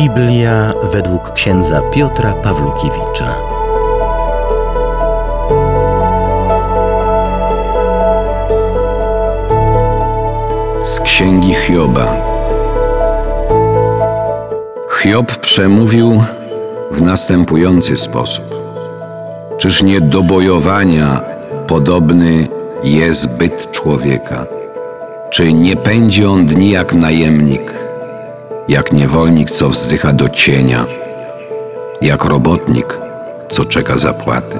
Biblia według księdza Piotra Pawlukiewicza. Z księgi Hioba. Hiob przemówił w następujący sposób: Czyż nie do bojowania podobny jest byt człowieka? Czy nie pędzi on dni jak najemnik, jak niewolnik, co wzdycha do cienia, jak robotnik, co czeka zapłaty?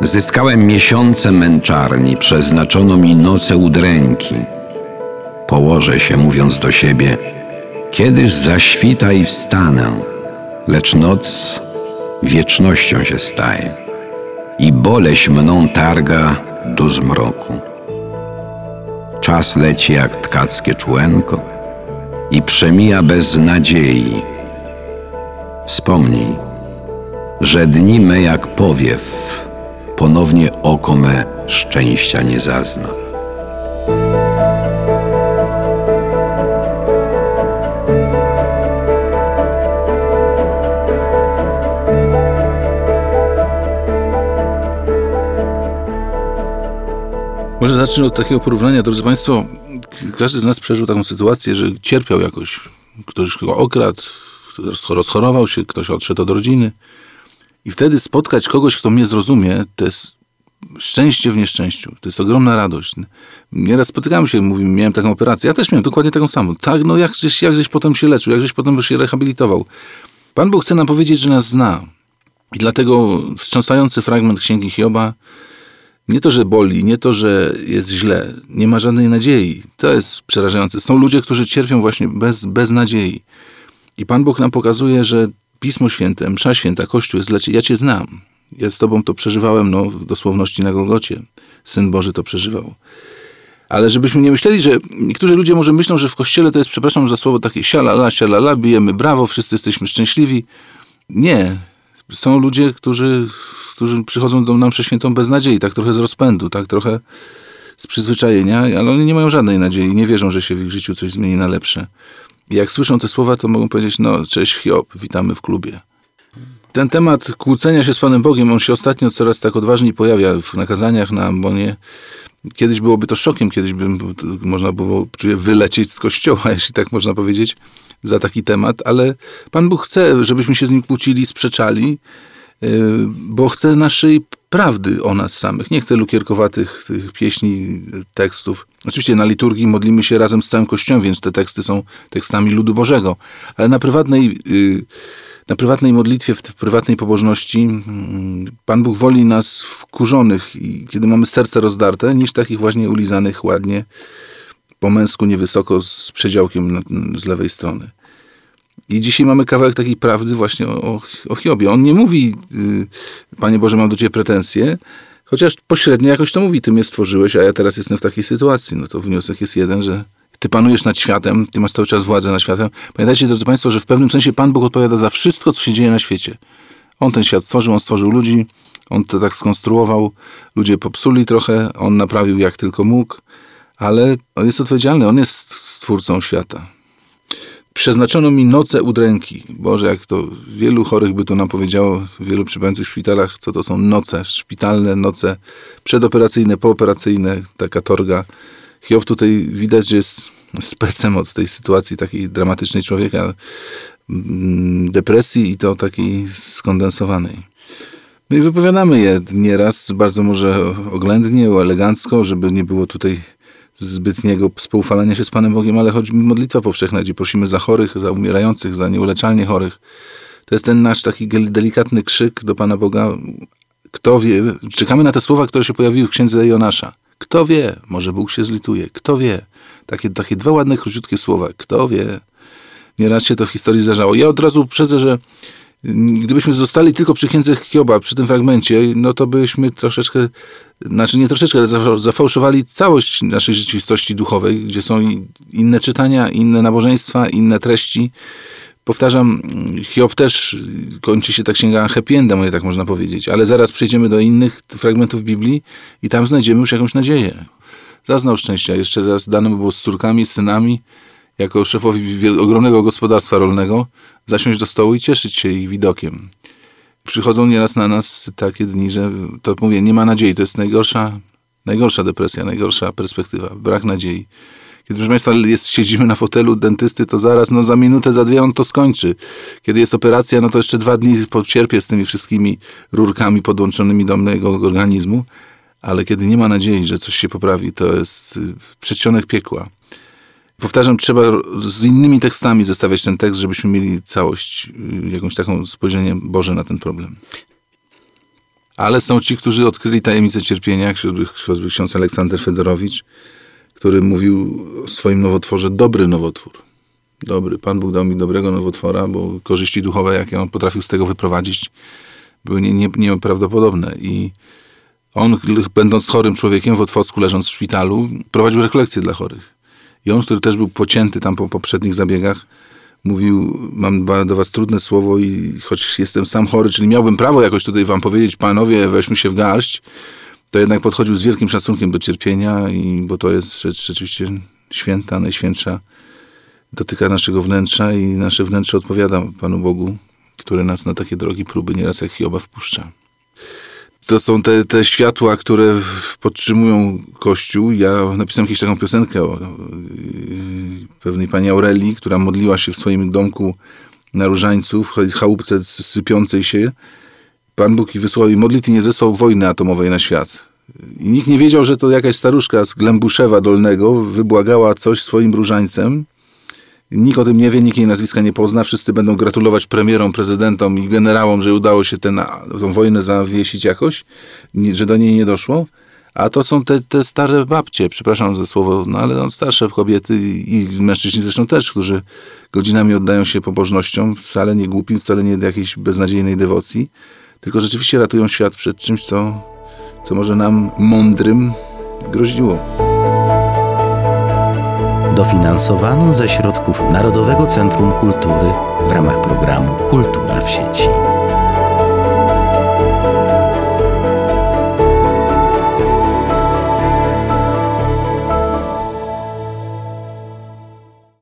Zyskałem miesiące męczarni, przeznaczono mi noce udręki. Położę się, mówiąc do siebie, kiedyż zaświta i wstanę, lecz noc wiecznością się staje i boleś mną targa do zmroku. Czas leci jak tkackie człenko i przemija bez nadziei. Wspomnij, że dni me jak powiew, ponownie oko me szczęścia nie zazna. Może zacznę od takiego porównania. Drodzy Państwo, każdy z nas przeżył taką sytuację, że cierpiał jakoś. Ktoś go okradł, rozchorował się, ktoś odszedł od rodziny. I wtedy spotkać kogoś, kto mnie zrozumie, to jest szczęście w nieszczęściu. To jest ogromna radość. Nieraz spotykamy się, mówimy, miałem taką operację. Ja też miałem dokładnie taką samą. Tak, no jakżeś, jakżeś potem się leczył, jakżeś potem się rehabilitował. Pan Bóg chce nam powiedzieć, że nas zna. I dlatego wstrząsający fragment Księgi Hioba nie to, że boli, nie to, że jest źle, nie ma żadnej nadziei. To jest przerażające. Są ludzie, którzy cierpią właśnie bez, bez nadziei. I Pan Bóg nam pokazuje, że Pismo Święte, Msza Święta, Kościół jest dla Ciebie. Ja Cię znam. Ja z Tobą to przeżywałem, no, w dosłowności na Golgocie. Syn Boży to przeżywał. Ale żebyśmy nie myśleli, że niektórzy ludzie może myślą, że w Kościele to jest, przepraszam za słowo, takie sialala, sialala, bijemy brawo, wszyscy jesteśmy szczęśliwi. Nie. Są ludzie, którzy, którzy przychodzą do nam przeświętą bez nadziei, tak trochę z rozpędu, tak trochę z przyzwyczajenia, ale oni nie mają żadnej nadziei, nie wierzą, że się w ich życiu coś zmieni na lepsze. I jak słyszą te słowa, to mogą powiedzieć, no cześć Hiob, witamy w klubie. Ten temat kłócenia się z Panem Bogiem, on się ostatnio coraz tak odważniej pojawia w nakazaniach na ambonie. Kiedyś byłoby to szokiem, kiedyś by można było czuję, wylecieć z kościoła, jeśli tak można powiedzieć, za taki temat, ale Pan Bóg chce, żebyśmy się z nim kłócili, sprzeczali, bo chce naszej prawdy o nas samych. Nie chce lukierkowatych tych pieśni, tekstów. Oczywiście na liturgii modlimy się razem z całym Kościołem, więc te teksty są tekstami ludu Bożego. Ale na prywatnej, na prywatnej modlitwie, w, w prywatnej pobożności Pan Bóg woli nas wkurzonych, i kiedy mamy serce rozdarte, niż takich właśnie ulizanych ładnie, po męsku niewysoko, z przedziałkiem z lewej strony. I dzisiaj mamy kawałek takiej prawdy właśnie o, o Hiobie. On nie mówi, y, Panie Boże, mam do Ciebie pretensje, chociaż pośrednio jakoś to mówi, Ty mnie stworzyłeś, a ja teraz jestem w takiej sytuacji. No to wniosek jest jeden, że Ty panujesz nad światem, Ty masz cały czas władzę nad światem. Pamiętajcie, drodzy Państwo, że w pewnym sensie Pan Bóg odpowiada za wszystko, co się dzieje na świecie. On ten świat stworzył, On stworzył ludzi, On to tak skonstruował, ludzie popsuli trochę, On naprawił jak tylko mógł, ale On jest odpowiedzialny, On jest stwórcą świata. Przeznaczono mi noce udręki. Boże, jak to wielu chorych by to nam powiedziało, wielu przybywających w szpitalach, co to są noce, szpitalne noce, przedoperacyjne, pooperacyjne, taka torga. Hiob tutaj widać, że jest specem od tej sytuacji takiej dramatycznej człowieka, depresji i to takiej skondensowanej. No i wypowiadamy je nieraz, bardzo może oględnie, elegancko, żeby nie było tutaj zbytniego spoufalania się z Panem Bogiem, ale mi modlitwa powszechna, gdzie prosimy za chorych, za umierających, za nieuleczalnie chorych. To jest ten nasz taki delikatny krzyk do Pana Boga. Kto wie, czekamy na te słowa, które się pojawiły w księdze Jonasza. Kto wie, może Bóg się zlituje. Kto wie? Takie, takie dwa ładne, króciutkie słowa. Kto wie? Nieraz się to w historii zdarzało. Ja od razu uprzedzę, że Gdybyśmy zostali tylko przy księdze Hioba, przy tym fragmencie, no to byśmy troszeczkę, znaczy nie troszeczkę, ale zafałszowali całość naszej rzeczywistości duchowej, gdzie są inne czytania, inne nabożeństwa, inne treści. Powtarzam, Hiob też kończy się ta księga happy endem, tak można powiedzieć, ale zaraz przejdziemy do innych fragmentów Biblii i tam znajdziemy już jakąś nadzieję. Zaznał szczęścia, jeszcze raz dane mu było z córkami, synami jako szefowi ogromnego gospodarstwa rolnego, zasiąść do stołu i cieszyć się ich widokiem. Przychodzą nieraz na nas takie dni, że to mówię, nie ma nadziei. To jest najgorsza, najgorsza depresja, najgorsza perspektywa. Brak nadziei. Kiedy, proszę Państwa, jest, siedzimy na fotelu dentysty, to zaraz, no za minutę, za dwie on to skończy. Kiedy jest operacja, no to jeszcze dwa dni pocierpię z tymi wszystkimi rurkami podłączonymi do mojego organizmu. Ale kiedy nie ma nadziei, że coś się poprawi, to jest y, przedsionek piekła. Powtarzam, trzeba z innymi tekstami zestawiać ten tekst, żebyśmy mieli całość, y, jakąś taką spojrzenie Boże na ten problem. Ale są ci, którzy odkryli tajemnicę cierpienia, choćby ksiądz Aleksander Fedorowicz, który mówił o swoim nowotworze dobry nowotwór. Dobry. Pan Bóg dał mi dobrego nowotwora, bo korzyści duchowe, jakie on potrafił z tego wyprowadzić, były nie, nie, nieprawdopodobne. I on, będąc chorym człowiekiem w Otwocku, leżąc w szpitalu, prowadził rekolekcje dla chorych. I on, który też był pocięty tam po poprzednich zabiegach, mówił, mam do was trudne słowo i choć jestem sam chory, czyli miałbym prawo jakoś tutaj wam powiedzieć, panowie, weźmy się w garść, to jednak podchodził z wielkim szacunkiem do cierpienia, i, bo to jest rzecz rzeczywiście święta, najświętsza. Dotyka naszego wnętrza i nasze wnętrze odpowiada Panu Bogu, który nas na takie drogi próby nieraz jak Hioba wpuszcza. To są te, te światła, które podtrzymują Kościół. Ja napisałem kiedyś taką piosenkę o yy, pewnej pani Aurelii, która modliła się w swoim domku na różańcu, w chałupce sypiącej się. Pan Bóg i wysłał i modlitw i nie zesłał wojny atomowej na świat. I nikt nie wiedział, że to jakaś staruszka z Glębuszewa Dolnego wybłagała coś swoim różańcem. Nikt o tym nie wie, nikt jej nazwiska nie pozna. Wszyscy będą gratulować premierom, prezydentom i generałom, że udało się tą wojnę zawiesić jakoś, że do niej nie doszło. A to są te, te stare babcie, przepraszam za słowo, no ale no, starsze kobiety i mężczyźni zresztą też, którzy godzinami oddają się pobożnościom, wcale nie głupim, wcale nie do jakiejś beznadziejnej dewocji, tylko rzeczywiście ratują świat przed czymś, co, co może nam mądrym groziło. Dofinansowano ze środków Narodowego Centrum Kultury w ramach programu Kultura w sieci.